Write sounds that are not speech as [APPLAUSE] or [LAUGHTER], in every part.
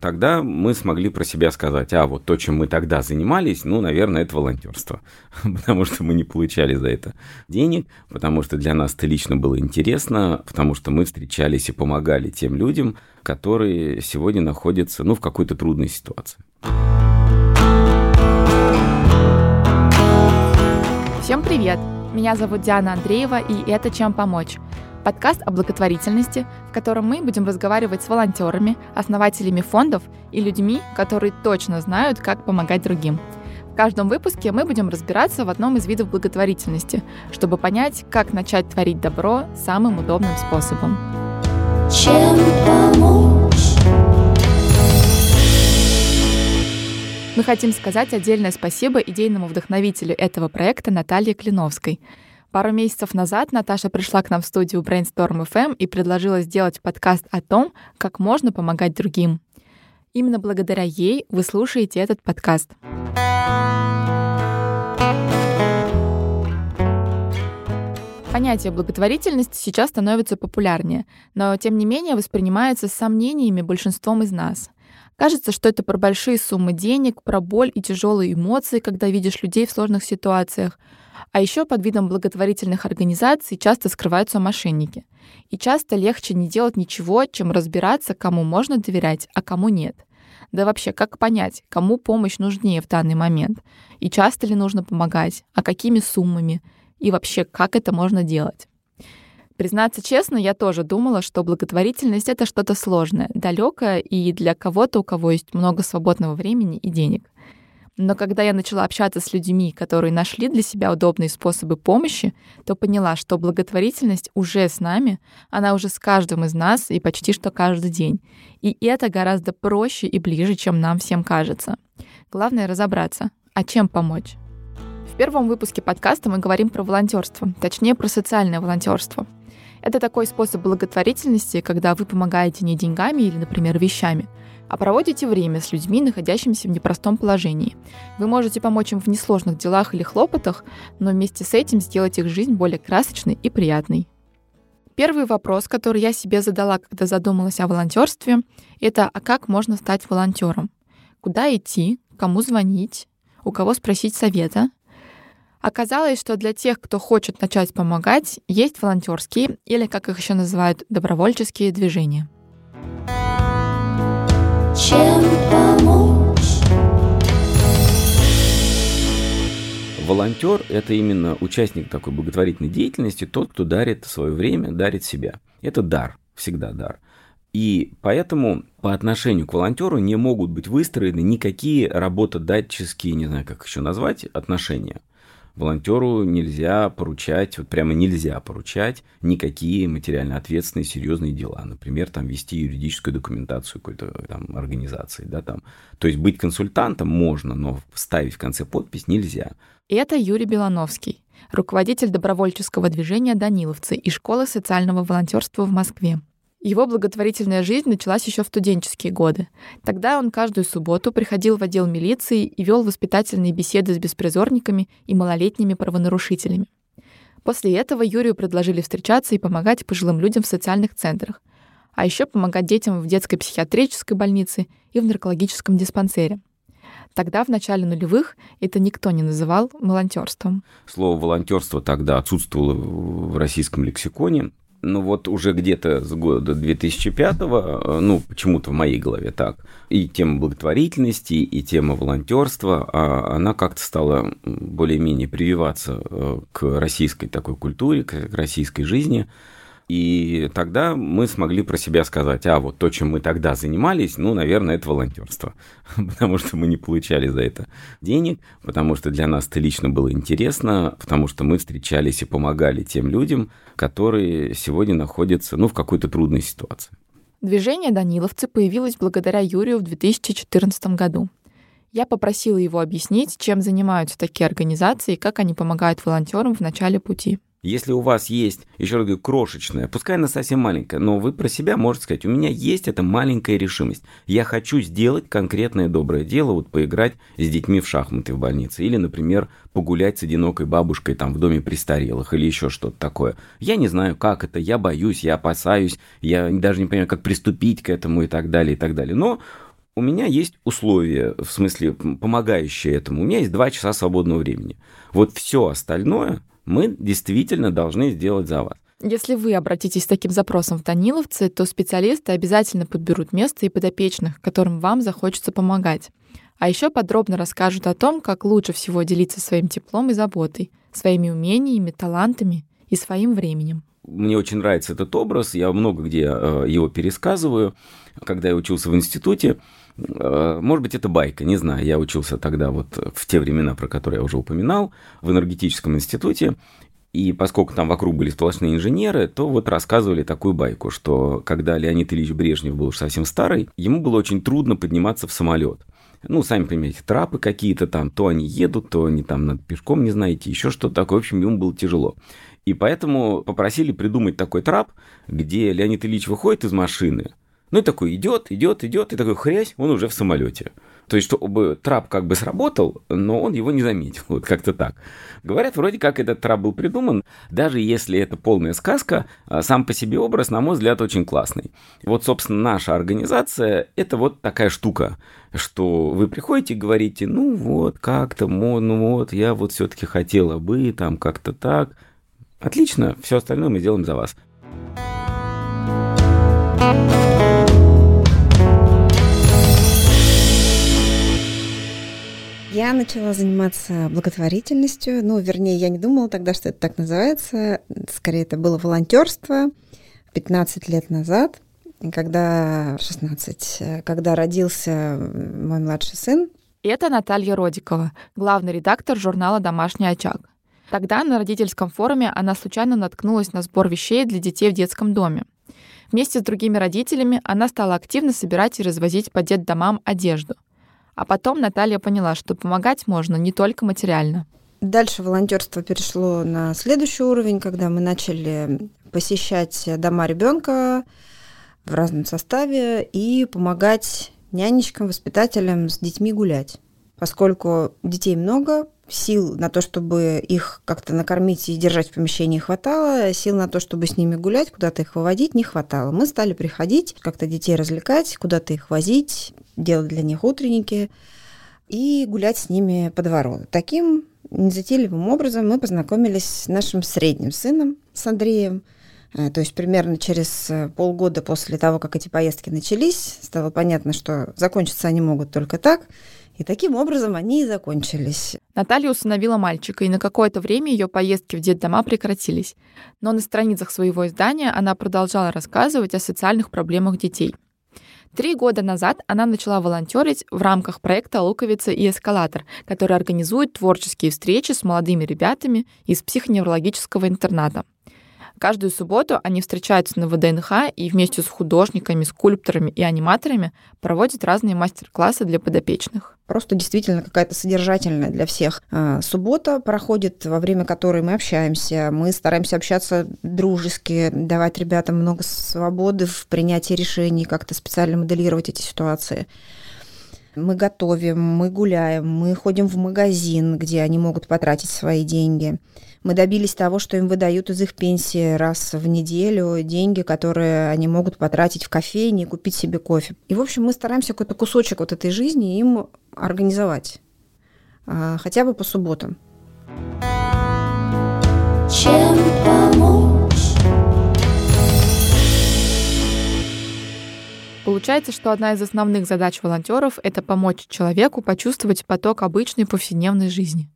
Тогда мы смогли про себя сказать, а вот то, чем мы тогда занимались, ну, наверное, это волонтерство, [LAUGHS] потому что мы не получали за это денег, потому что для нас это лично было интересно, потому что мы встречались и помогали тем людям, которые сегодня находятся, ну, в какой-то трудной ситуации. Всем привет! Меня зовут Диана Андреева, и это «Чем помочь?» Подкаст о благотворительности, в котором мы будем разговаривать с волонтерами, основателями фондов и людьми, которые точно знают, как помогать другим. В каждом выпуске мы будем разбираться в одном из видов благотворительности, чтобы понять, как начать творить добро самым удобным способом. Чем помочь? Мы хотим сказать отдельное спасибо идейному вдохновителю этого проекта Наталье Клиновской – Пару месяцев назад Наташа пришла к нам в студию Brainstorm FM и предложила сделать подкаст о том, как можно помогать другим. Именно благодаря ей вы слушаете этот подкаст. Понятие благотворительности сейчас становится популярнее, но тем не менее воспринимается с сомнениями большинством из нас. Кажется, что это про большие суммы денег, про боль и тяжелые эмоции, когда видишь людей в сложных ситуациях, а еще под видом благотворительных организаций часто скрываются мошенники. И часто легче не делать ничего, чем разбираться, кому можно доверять, а кому нет. Да вообще, как понять, кому помощь нужнее в данный момент? И часто ли нужно помогать? А какими суммами? И вообще, как это можно делать? Признаться честно, я тоже думала, что благотворительность — это что-то сложное, далекое и для кого-то, у кого есть много свободного времени и денег. Но когда я начала общаться с людьми, которые нашли для себя удобные способы помощи, то поняла, что благотворительность уже с нами, она уже с каждым из нас и почти что каждый день. И это гораздо проще и ближе, чем нам всем кажется. Главное разобраться, а чем помочь. В первом выпуске подкаста мы говорим про волонтерство, точнее про социальное волонтерство. Это такой способ благотворительности, когда вы помогаете не деньгами или, например, вещами, а проводите время с людьми, находящимися в непростом положении. Вы можете помочь им в несложных делах или хлопотах, но вместе с этим сделать их жизнь более красочной и приятной. Первый вопрос, который я себе задала, когда задумалась о волонтерстве, это а как можно стать волонтером? Куда идти? Кому звонить? У кого спросить совета? Оказалось, что для тех, кто хочет начать помогать, есть волонтерские или, как их еще называют, добровольческие движения чем помочь. Волонтер – это именно участник такой благотворительной деятельности, тот, кто дарит свое время, дарит себя. Это дар, всегда дар. И поэтому по отношению к волонтеру не могут быть выстроены никакие работодательческие, не знаю, как еще назвать, отношения волонтеру нельзя поручать, вот прямо нельзя поручать никакие материально ответственные серьезные дела. Например, там вести юридическую документацию какой-то там организации, да, там. То есть быть консультантом можно, но ставить в конце подпись нельзя. Это Юрий Белановский, руководитель добровольческого движения «Даниловцы» и школы социального волонтерства в Москве. Его благотворительная жизнь началась еще в студенческие годы. Тогда он каждую субботу приходил в отдел милиции и вел воспитательные беседы с беспризорниками и малолетними правонарушителями. После этого Юрию предложили встречаться и помогать пожилым людям в социальных центрах, а еще помогать детям в детской психиатрической больнице и в наркологическом диспансере. Тогда, в начале нулевых, это никто не называл волонтерством. Слово волонтерство тогда отсутствовало в российском лексиконе ну вот уже где-то с года 2005, э, ну почему-то в моей голове так, и тема благотворительности, и тема волонтерства, а она как-то стала более-менее прививаться э, к российской такой культуре, к российской жизни. И тогда мы смогли про себя сказать, а вот то, чем мы тогда занимались, ну, наверное, это волонтерство, [LAUGHS] потому что мы не получали за это денег, потому что для нас это лично было интересно, потому что мы встречались и помогали тем людям, которые сегодня находятся, ну, в какой-то трудной ситуации. Движение «Даниловцы» появилось благодаря Юрию в 2014 году. Я попросила его объяснить, чем занимаются такие организации и как они помогают волонтерам в начале пути. Если у вас есть, еще раз говорю, крошечная, пускай она совсем маленькая, но вы про себя можете сказать, у меня есть эта маленькая решимость. Я хочу сделать конкретное доброе дело, вот поиграть с детьми в шахматы в больнице. Или, например, погулять с одинокой бабушкой там в доме престарелых или еще что-то такое. Я не знаю, как это, я боюсь, я опасаюсь, я даже не понимаю, как приступить к этому и так далее, и так далее. Но у меня есть условия, в смысле, помогающие этому. У меня есть два часа свободного времени. Вот все остальное мы действительно должны сделать за вас. Если вы обратитесь с таким запросом в Даниловцы, то специалисты обязательно подберут место и подопечных, которым вам захочется помогать. А еще подробно расскажут о том, как лучше всего делиться своим теплом и заботой, своими умениями, талантами и своим временем. Мне очень нравится этот образ, я много где э, его пересказываю. Когда я учился в институте, может быть, это байка, не знаю. Я учился тогда вот в те времена, про которые я уже упоминал, в энергетическом институте. И поскольку там вокруг были сплошные инженеры, то вот рассказывали такую байку, что когда Леонид Ильич Брежнев был уж совсем старый, ему было очень трудно подниматься в самолет. Ну, сами понимаете, трапы какие-то там, то они едут, то они там над пешком, не знаете, еще что-то такое. В общем, ему было тяжело. И поэтому попросили придумать такой трап, где Леонид Ильич выходит из машины, ну и такой идет, идет, идет, и такой хрясь, он уже в самолете. То есть, чтобы трап как бы сработал, но он его не заметил. Вот как-то так. Говорят, вроде как этот трап был придуман, даже если это полная сказка, а сам по себе образ, на мой взгляд, очень классный. Вот, собственно, наша организация – это вот такая штука, что вы приходите и говорите, ну вот, как-то, ну вот, я вот все-таки хотела бы, там как-то так. Отлично, все остальное мы сделаем за вас. Я начала заниматься благотворительностью. Ну, вернее, я не думала тогда, что это так называется. Скорее, это было волонтерство 15 лет назад, когда 16, когда родился мой младший сын. Это Наталья Родикова, главный редактор журнала «Домашний очаг». Тогда на родительском форуме она случайно наткнулась на сбор вещей для детей в детском доме. Вместе с другими родителями она стала активно собирать и развозить по детдомам одежду – а потом Наталья поняла, что помогать можно не только материально. Дальше волонтерство перешло на следующий уровень, когда мы начали посещать дома ребенка в разном составе и помогать нянечкам, воспитателям с детьми гулять. Поскольку детей много, сил на то, чтобы их как-то накормить и держать в помещении хватало, сил на то, чтобы с ними гулять, куда-то их выводить не хватало. Мы стали приходить, как-то детей развлекать, куда-то их возить, делать для них утренники и гулять с ними по двору. Таким незатейливым образом мы познакомились с нашим средним сыном, с Андреем. Э, то есть примерно через э, полгода после того, как эти поездки начались, стало понятно, что закончиться они могут только так – и таким образом они и закончились. Наталья усыновила мальчика, и на какое-то время ее поездки в детдома прекратились. Но на страницах своего издания она продолжала рассказывать о социальных проблемах детей. Три года назад она начала волонтерить в рамках проекта «Луковица и эскалатор», который организует творческие встречи с молодыми ребятами из психоневрологического интерната. Каждую субботу они встречаются на ВДНХ и вместе с художниками, скульпторами и аниматорами проводят разные мастер-классы для подопечных. Просто действительно какая-то содержательная для всех а, суббота проходит, во время которой мы общаемся, мы стараемся общаться дружески, давать ребятам много свободы в принятии решений, как-то специально моделировать эти ситуации. Мы готовим, мы гуляем, мы ходим в магазин, где они могут потратить свои деньги. Мы добились того, что им выдают из их пенсии раз в неделю деньги, которые они могут потратить в кофейне и купить себе кофе. И, в общем, мы стараемся какой-то кусочек вот этой жизни им организовать. А, хотя бы по субботам. Чем помочь? Получается, что одна из основных задач волонтеров — это помочь человеку почувствовать поток обычной повседневной жизни.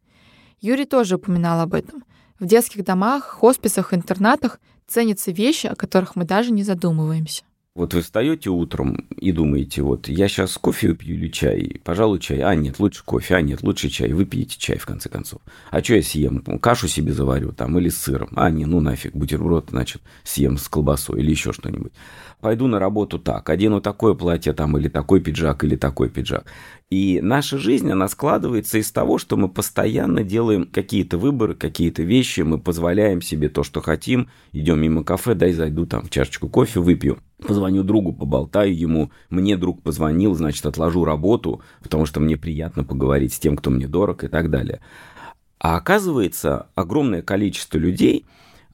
Юрий тоже упоминал об этом. В детских домах, хосписах, интернатах ценятся вещи, о которых мы даже не задумываемся. Вот вы встаете утром и думаете, вот я сейчас кофе пью или чай? Пожалуй, чай. А, нет, лучше кофе. А, нет, лучше чай. Вы пьете чай, в конце концов. А что я съем? Кашу себе заварю там или с сыром. А, не, ну нафиг, бутерброд, значит, съем с колбасой или еще что-нибудь. Пойду на работу так, одену такое платье там или такой пиджак или такой пиджак. И наша жизнь, она складывается из того, что мы постоянно делаем какие-то выборы, какие-то вещи, мы позволяем себе то, что хотим, идем мимо кафе, дай зайду там в чашечку кофе, выпью, позвоню другу, поболтаю ему, мне друг позвонил, значит, отложу работу, потому что мне приятно поговорить с тем, кто мне дорог и так далее. А оказывается, огромное количество людей,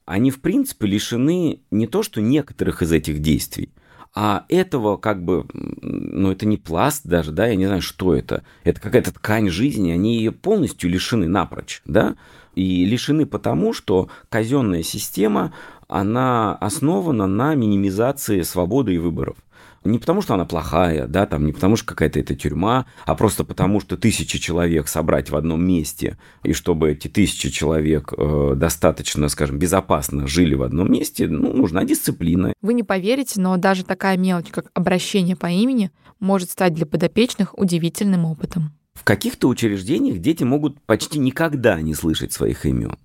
они в принципе лишены не то, что некоторых из этих действий, А этого как бы, ну это не пласт даже, да, я не знаю, что это. Это какая-то ткань жизни, они ее полностью лишены напрочь, да. И лишены потому, что казенная система, она основана на минимизации свободы и выборов. Не потому, что она плохая, да, там, не потому, что какая-то это тюрьма, а просто потому, что тысячи человек собрать в одном месте, и чтобы эти тысячи человек э, достаточно, скажем, безопасно жили в одном месте, ну, нужна дисциплина. Вы не поверите, но даже такая мелочь, как обращение по имени, может стать для подопечных удивительным опытом. В каких-то учреждениях дети могут почти никогда не слышать своих имен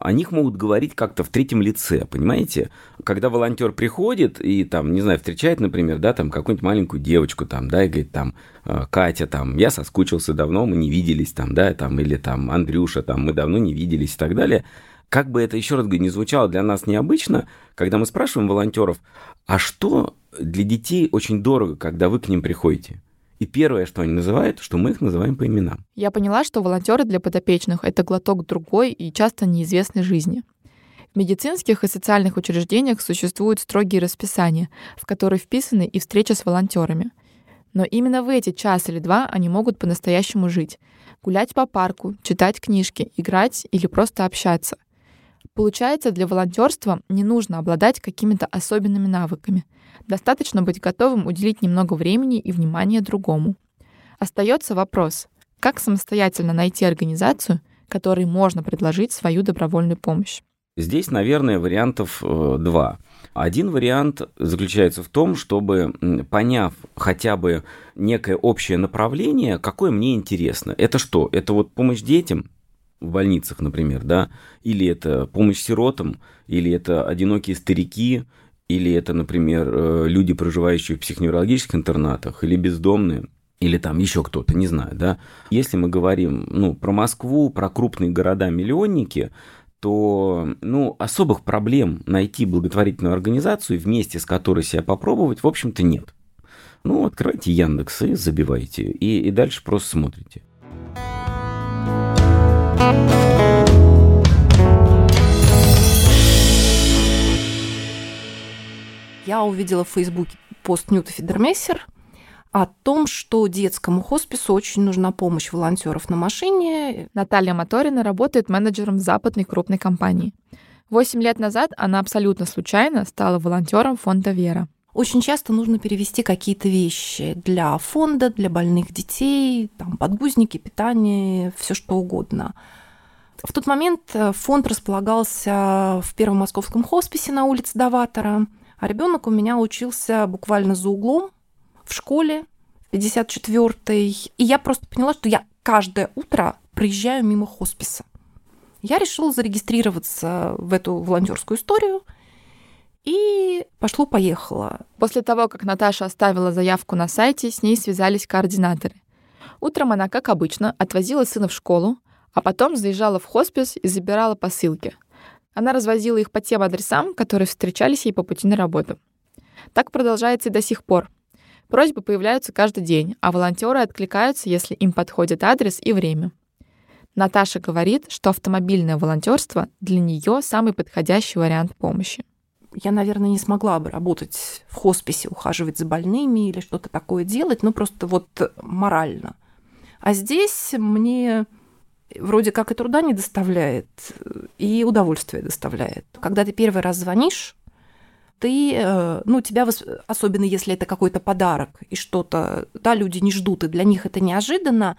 о них могут говорить как-то в третьем лице, понимаете? Когда волонтер приходит и там, не знаю, встречает, например, да, там какую-нибудь маленькую девочку там, да, и говорит там, «Э, Катя, там, я соскучился давно, мы не виделись там, да, там, или там, Андрюша, там, мы давно не виделись и так далее. Как бы это, еще раз говорю, не звучало для нас необычно, когда мы спрашиваем волонтеров, а что для детей очень дорого, когда вы к ним приходите? И первое, что они называют, что мы их называем по именам. Я поняла, что волонтеры для подопечных — это глоток другой и часто неизвестной жизни. В медицинских и социальных учреждениях существуют строгие расписания, в которые вписаны и встречи с волонтерами. Но именно в эти час или два они могут по-настоящему жить. Гулять по парку, читать книжки, играть или просто общаться. Получается, для волонтерства не нужно обладать какими-то особенными навыками — Достаточно быть готовым уделить немного времени и внимания другому. Остается вопрос, как самостоятельно найти организацию, которой можно предложить свою добровольную помощь. Здесь, наверное, вариантов э, два. Один вариант заключается в том, чтобы, поняв хотя бы некое общее направление, какое мне интересно. Это что? Это вот помощь детям в больницах, например, да? Или это помощь сиротам, или это одинокие старики, или это, например, э, люди, проживающие в психоневрологических интернатах, или бездомные, или там еще кто-то, не знаю, да. Если мы говорим, ну, про Москву, про крупные города-миллионники, то, ну, особых проблем найти благотворительную организацию, вместе с которой себя попробовать, в общем-то, нет. Ну, открывайте Яндекс и забивайте, и, и дальше просто смотрите. Я увидела в Фейсбуке пост Нюта Федермессер о том, что детскому хоспису очень нужна помощь волонтеров на машине. Наталья Моторина работает менеджером в западной крупной компании. Восемь лет назад она абсолютно случайно стала волонтером фонда «Вера». Очень часто нужно перевести какие-то вещи для фонда, для больных детей, там, подгузники, питание, все что угодно. В тот момент э, фонд располагался в первом московском хосписе на улице Даватора – а ребенок у меня учился буквально за углом в школе, 54-й. И я просто поняла, что я каждое утро проезжаю мимо хосписа. Я решила зарегистрироваться в эту волонтерскую историю и пошло-поехало. После того, как Наташа оставила заявку на сайте, с ней связались координаторы. Утром она, как обычно, отвозила сына в школу, а потом заезжала в хоспис и забирала посылки – она развозила их по тем адресам, которые встречались ей по пути на работу. Так продолжается и до сих пор. Просьбы появляются каждый день, а волонтеры откликаются, если им подходит адрес и время. Наташа говорит, что автомобильное волонтерство для нее самый подходящий вариант помощи. Я, наверное, не смогла бы работать в хосписе, ухаживать за больными или что-то такое делать, ну просто вот морально. А здесь мне вроде как и труда не доставляет, и удовольствие доставляет. Когда ты первый раз звонишь, ты, э, ну, тебя, особенно если это какой-то подарок и что-то, да, люди не ждут, и для них это неожиданно,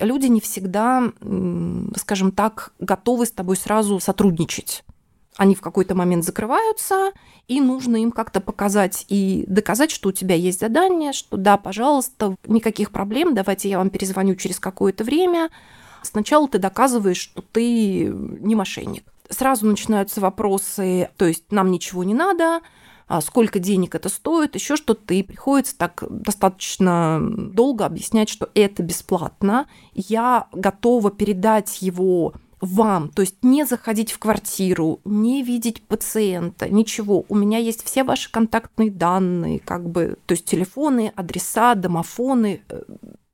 люди не всегда, скажем так, готовы с тобой сразу сотрудничать. Они в какой-то момент закрываются, и нужно им как-то показать и доказать, что у тебя есть задание, что да, пожалуйста, никаких проблем, давайте я вам перезвоню через какое-то время, Сначала ты доказываешь, что ты не мошенник. Сразу начинаются вопросы, то есть нам ничего не надо, а сколько денег это стоит, еще что-то, и приходится так достаточно долго объяснять, что это бесплатно. Я готова передать его вам, то есть не заходить в квартиру, не видеть пациента, ничего. У меня есть все ваши контактные данные, как бы, то есть телефоны, адреса, домофоны.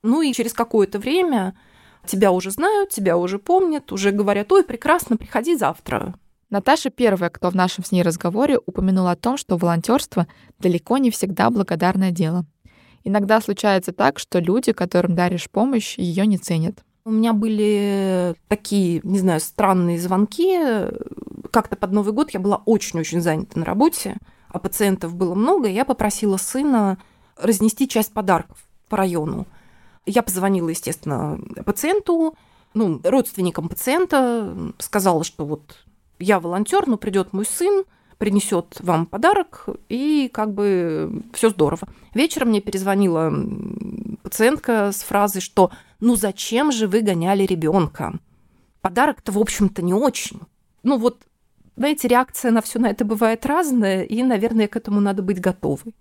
Ну и через какое-то время тебя уже знают, тебя уже помнят, уже говорят, ой, прекрасно, приходи завтра. Наташа первая, кто в нашем с ней разговоре упомянула о том, что волонтерство далеко не всегда благодарное дело. Иногда случается так, что люди, которым даришь помощь, ее не ценят. У меня были такие, не знаю, странные звонки. Как-то под Новый год я была очень-очень занята на работе, а пациентов было много, и я попросила сына разнести часть подарков по району. Я позвонила, естественно, пациенту, ну, родственникам пациента, сказала, что вот я волонтер, но придет мой сын, принесет вам подарок, и как бы все здорово. Вечером мне перезвонила пациентка с фразой, что ну зачем же вы гоняли ребенка? Подарок-то, в общем-то, не очень. Ну вот, знаете, реакция на все на это бывает разная, и, наверное, к этому надо быть готовой.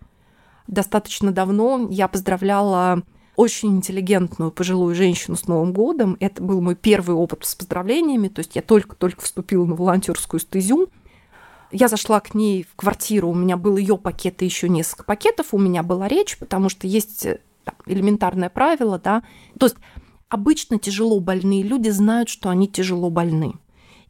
Достаточно давно я поздравляла очень интеллигентную пожилую женщину с Новым годом. Это был мой первый опыт с поздравлениями, то есть я только-только вступила на волонтерскую стезю. Я зашла к ней в квартиру, у меня был ее пакет и еще несколько пакетов, у меня была речь, потому что есть э, там, элементарное правило, да. То есть обычно тяжело больные люди знают, что они тяжело больны.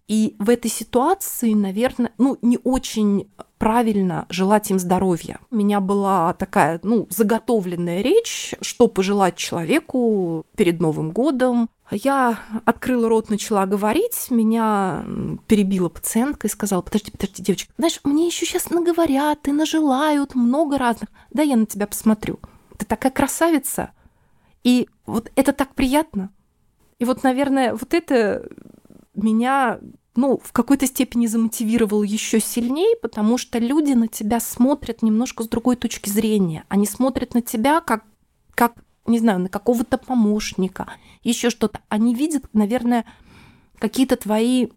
И в этой ситуации, наверное, ну, не очень правильно желать им здоровья. У меня была такая, ну, заготовленная речь, что пожелать человеку перед Новым годом. Я открыла рот, начала говорить, меня перебила пациентка и сказала, подожди, подожди, девочка, знаешь, мне еще сейчас наговорят и нажелают много разных. Да, я на тебя посмотрю. Ты такая красавица. И вот это так приятно. И вот, наверное, вот это меня ну, в какой-то степени замотивировал еще сильнее, потому что люди на тебя смотрят немножко с другой точки зрения. Они смотрят на тебя как, как не знаю, на какого-то помощника, еще что-то. Они видят, наверное, какие-то твои,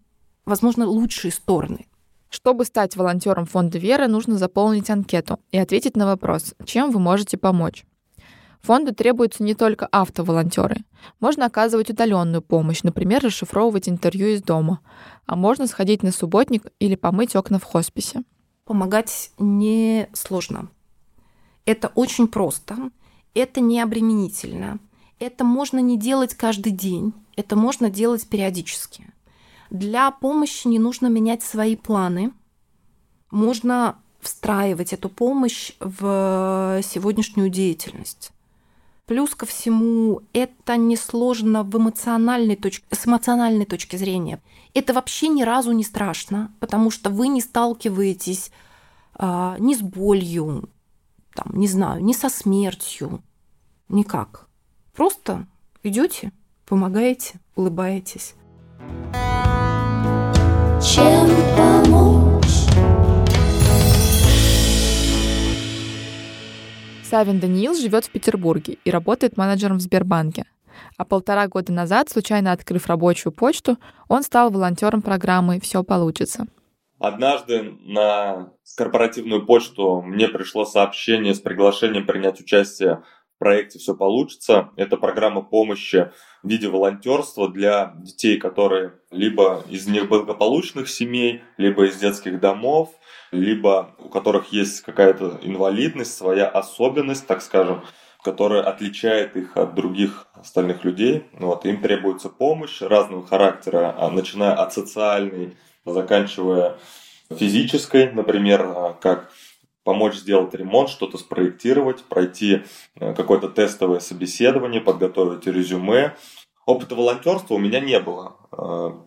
возможно, лучшие стороны. Чтобы стать волонтером фонда Веры, нужно заполнить анкету и ответить на вопрос, чем вы можете помочь. Фонду требуются не только автоволонтеры. Можно оказывать удаленную помощь, например, расшифровывать интервью из дома, а можно сходить на субботник или помыть окна в хосписе. Помогать не сложно. Это очень просто, это не обременительно, это можно не делать каждый день, это можно делать периодически. Для помощи не нужно менять свои планы, можно встраивать эту помощь в сегодняшнюю деятельность. Плюс ко всему, это несложно в эмоциональной точке, с эмоциональной точки зрения. Это вообще ни разу не страшно, потому что вы не сталкиваетесь а, ни с болью, там, не знаю, ни со смертью, никак. Просто идете, помогаете, улыбаетесь. Чем помочь? Савин Даниил живет в Петербурге и работает менеджером в Сбербанке. А полтора года назад, случайно открыв рабочую почту, он стал волонтером программы «Все получится». Однажды на корпоративную почту мне пришло сообщение с приглашением принять участие в проекте «Все получится». Это программа помощи в виде волонтерства для детей, которые либо из неблагополучных семей, либо из детских домов, либо у которых есть какая-то инвалидность, своя особенность, так скажем, которая отличает их от других остальных людей. Вот, им требуется помощь разного характера, а, начиная от социальной, заканчивая физической, например, а, как помочь сделать ремонт, что-то спроектировать, пройти э, какое-то тестовое собеседование, подготовить резюме. Опыта волонтерства у меня не было. А,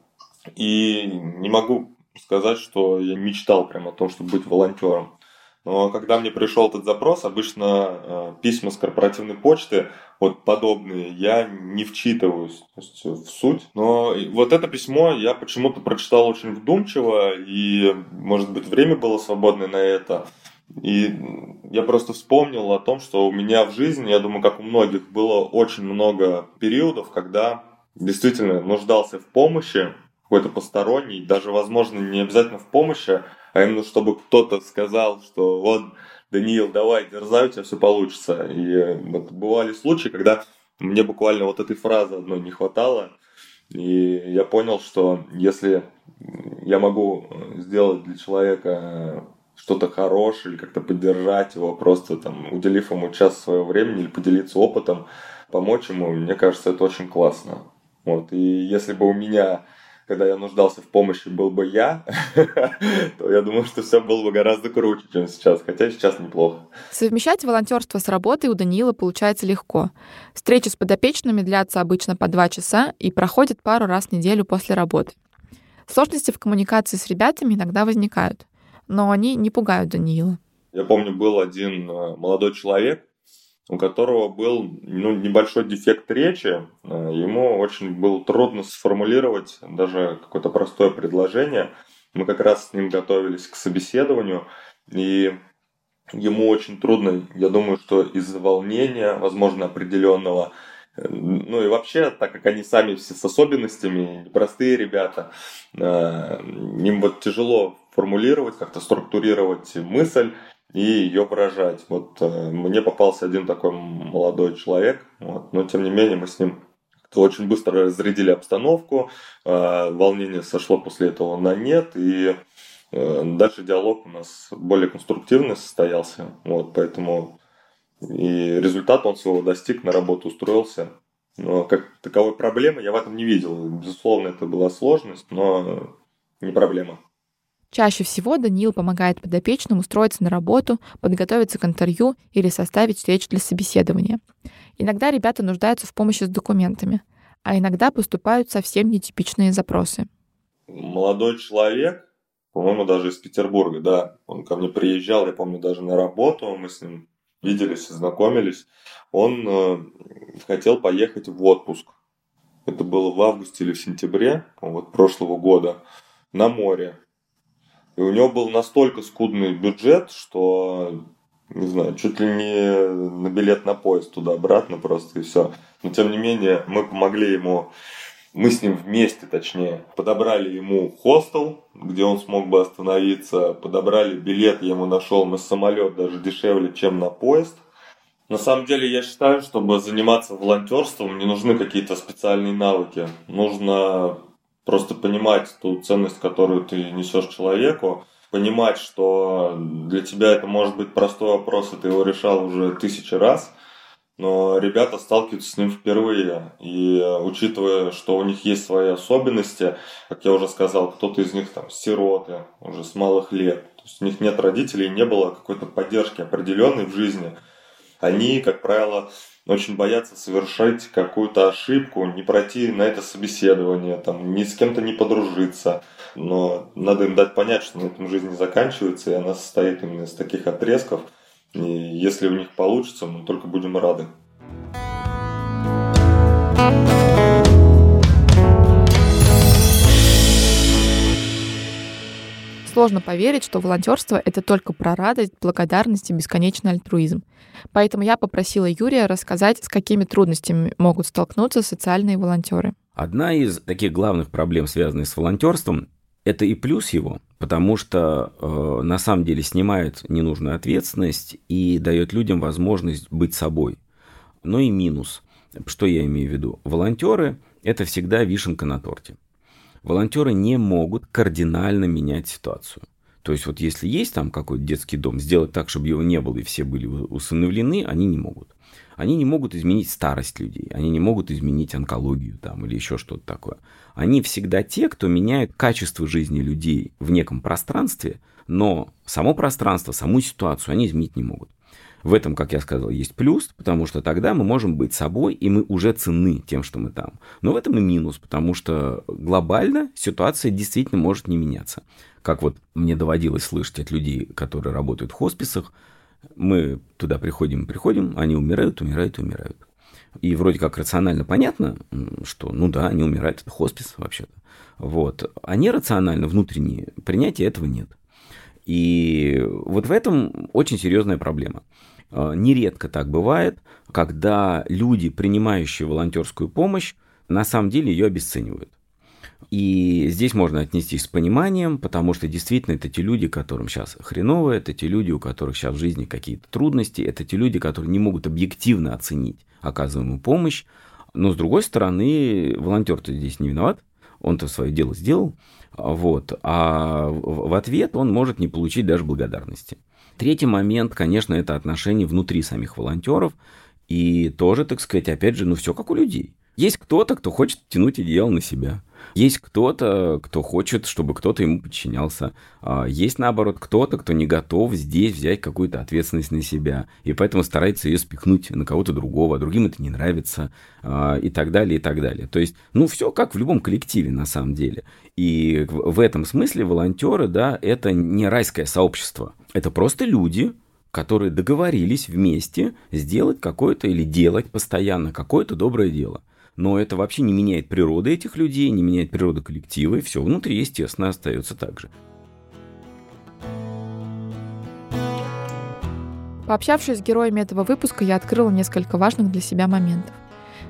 и не могу сказать, что я мечтал прямо о том, чтобы быть волонтером. Но когда мне пришел этот запрос, обычно э, письма с корпоративной почты, вот подобные, я не вчитываюсь есть, в суть. Но вот это письмо я почему-то прочитал очень вдумчиво, и, может быть, время было свободное на это. И я просто вспомнил о том, что у меня в жизни, я думаю, как у многих, было очень много периодов, когда действительно нуждался в помощи, какой-то посторонний, даже, возможно, не обязательно в помощи, а именно чтобы кто-то сказал, что вот, Даниил, давай, дерзай, у тебя все получится. И вот бывали случаи, когда мне буквально вот этой фразы одной не хватало, и я понял, что если я могу сделать для человека что-то хорошее или как-то поддержать его, просто там уделив ему час своего времени или поделиться опытом, помочь ему, мне кажется, это очень классно. Вот. И если бы у меня когда я нуждался в помощи, был бы я, [LAUGHS] то я думаю, что все было бы гораздо круче, чем сейчас. Хотя сейчас неплохо. Совмещать волонтерство с работой у Даниила получается легко. Встречи с подопечными длятся обычно по два часа и проходят пару раз в неделю после работы. Сложности в коммуникации с ребятами иногда возникают, но они не пугают Даниила. Я помню, был один э, молодой человек, у которого был ну, небольшой дефект речи. Э, ему очень было трудно сформулировать даже какое-то простое предложение. Мы как раз с ним готовились к собеседованию, и ему очень трудно, я думаю, что из-за волнения, возможно, определенного, э, ну и вообще, так как они сами все с особенностями, простые ребята, э, им вот тяжело формулировать, как-то структурировать мысль, и ее выражать. Вот э, мне попался один такой молодой человек, вот, но тем не менее мы с ним очень быстро разрядили обстановку, э, волнение сошло после этого на нет, и э, дальше диалог у нас более конструктивный состоялся, вот, поэтому и результат он своего достиг, на работу устроился. Но как таковой проблемы я в этом не видел. Безусловно, это была сложность, но не проблема. Чаще всего Даниил помогает подопечным устроиться на работу, подготовиться к интервью или составить встречу для собеседования. Иногда ребята нуждаются в помощи с документами, а иногда поступают совсем нетипичные запросы. Молодой человек, по-моему, даже из Петербурга, да, он ко мне приезжал, я помню, даже на работу, мы с ним виделись и знакомились. Он э, хотел поехать в отпуск. Это было в августе или в сентябре вот, прошлого года на море. И у него был настолько скудный бюджет, что, не знаю, чуть ли не на билет на поезд туда-обратно просто и все. Но тем не менее, мы помогли ему, мы с ним вместе, точнее, подобрали ему хостел, где он смог бы остановиться, подобрали билет, я ему нашел на самолет даже дешевле, чем на поезд. На самом деле я считаю, чтобы заниматься волонтерством, не нужны какие-то специальные навыки. Нужно Просто понимать ту ценность, которую ты несешь человеку, понимать, что для тебя это может быть простой вопрос, и ты его решал уже тысячи раз, но ребята сталкиваются с ним впервые. И учитывая, что у них есть свои особенности, как я уже сказал, кто-то из них там сироты уже с малых лет, то есть у них нет родителей, не было какой-то поддержки определенной в жизни, они, как правило, очень боятся совершать какую-то ошибку, не пройти на это собеседование, там, ни с кем-то не подружиться. Но надо им дать понять, что на этом жизнь не заканчивается, и она состоит именно из таких отрезков. И если у них получится, мы только будем рады. Сложно поверить, что волонтерство — это только про радость, благодарность и бесконечный альтруизм. Поэтому я попросила Юрия рассказать, с какими трудностями могут столкнуться социальные волонтеры. Одна из таких главных проблем, связанных с волонтерством, это и плюс его, потому что э, на самом деле снимает ненужную ответственность и дает людям возможность быть собой. Но и минус. Что я имею в виду? Волонтеры – это всегда вишенка на торте волонтеры не могут кардинально менять ситуацию. То есть вот если есть там какой-то детский дом, сделать так, чтобы его не было и все были усыновлены, они не могут. Они не могут изменить старость людей, они не могут изменить онкологию там или еще что-то такое. Они всегда те, кто меняют качество жизни людей в неком пространстве, но само пространство, саму ситуацию они изменить не могут. В этом, как я сказал, есть плюс, потому что тогда мы можем быть собой, и мы уже ценны тем, что мы там. Но в этом и минус, потому что глобально ситуация действительно может не меняться. Как вот мне доводилось слышать от людей, которые работают в хосписах, мы туда приходим, приходим, они умирают, умирают, умирают. И вроде как рационально понятно, что, ну да, они умирают, это хоспис вообще-то. Вот. А нерационально, внутреннее, принятия этого нет. И вот в этом очень серьезная проблема. А, нередко так бывает, когда люди, принимающие волонтерскую помощь, на самом деле ее обесценивают. И здесь можно отнестись с пониманием, потому что действительно это те люди, которым сейчас хреново, это те люди, у которых сейчас в жизни какие-то трудности, это те люди, которые не могут объективно оценить оказываемую помощь. Но с другой стороны, волонтер-то здесь не виноват, он-то свое дело сделал, вот, а в ответ он может не получить даже благодарности. Третий момент, конечно, это отношения внутри самих волонтеров. И тоже, так сказать, опять же, ну все как у людей. Есть кто-то, кто хочет тянуть одеяло на себя. Есть кто-то, кто хочет, чтобы кто-то ему подчинялся. А, есть, наоборот, кто-то, кто не готов здесь взять какую-то ответственность на себя, и поэтому старается ее спихнуть на кого-то другого, а другим это не нравится, а, и так далее, и так далее. То есть, ну, все как в любом коллективе, на самом деле. И в этом смысле волонтеры, да, это не райское сообщество. Это просто люди, которые договорились вместе сделать какое-то или делать постоянно какое-то доброе дело но это вообще не меняет природы этих людей, не меняет природы коллектива, и все внутри, естественно, остается так же. Пообщавшись с героями этого выпуска, я открыла несколько важных для себя моментов.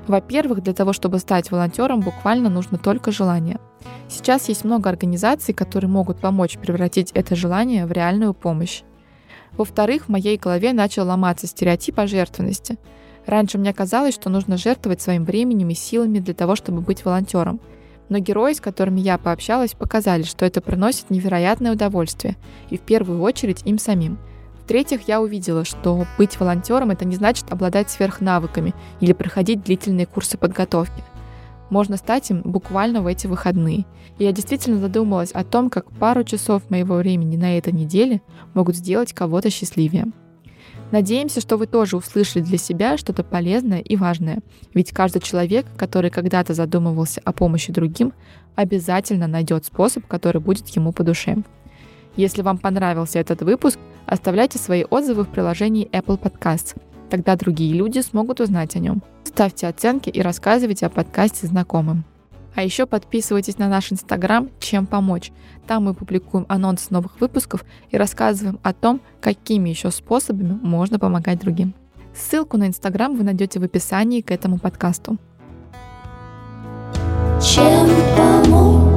Во-первых, для того, чтобы стать волонтером, буквально нужно только желание. Сейчас есть много организаций, которые могут помочь превратить это желание в реальную помощь. Во-вторых, в моей голове начал ломаться стереотип о жертвенности – Раньше мне казалось, что нужно жертвовать своим временем и силами для того, чтобы быть волонтером. Но герои, с которыми я пообщалась, показали, что это приносит невероятное удовольствие, и в первую очередь им самим. В-третьих, я увидела, что быть волонтером это не значит обладать сверхнавыками или проходить длительные курсы подготовки. Можно стать им буквально в эти выходные. И я действительно задумалась о том, как пару часов моего времени на этой неделе могут сделать кого-то счастливее. Надеемся, что вы тоже услышали для себя что-то полезное и важное. Ведь каждый человек, который когда-то задумывался о помощи другим, обязательно найдет способ, который будет ему по душе. Если вам понравился этот выпуск, оставляйте свои отзывы в приложении Apple Podcasts. Тогда другие люди смогут узнать о нем. Ставьте оценки и рассказывайте о подкасте знакомым. А еще подписывайтесь на наш инстаграм «Чем помочь». Там мы публикуем анонсы новых выпусков и рассказываем о том, какими еще способами можно помогать другим. Ссылку на инстаграм вы найдете в описании к этому подкасту. Чем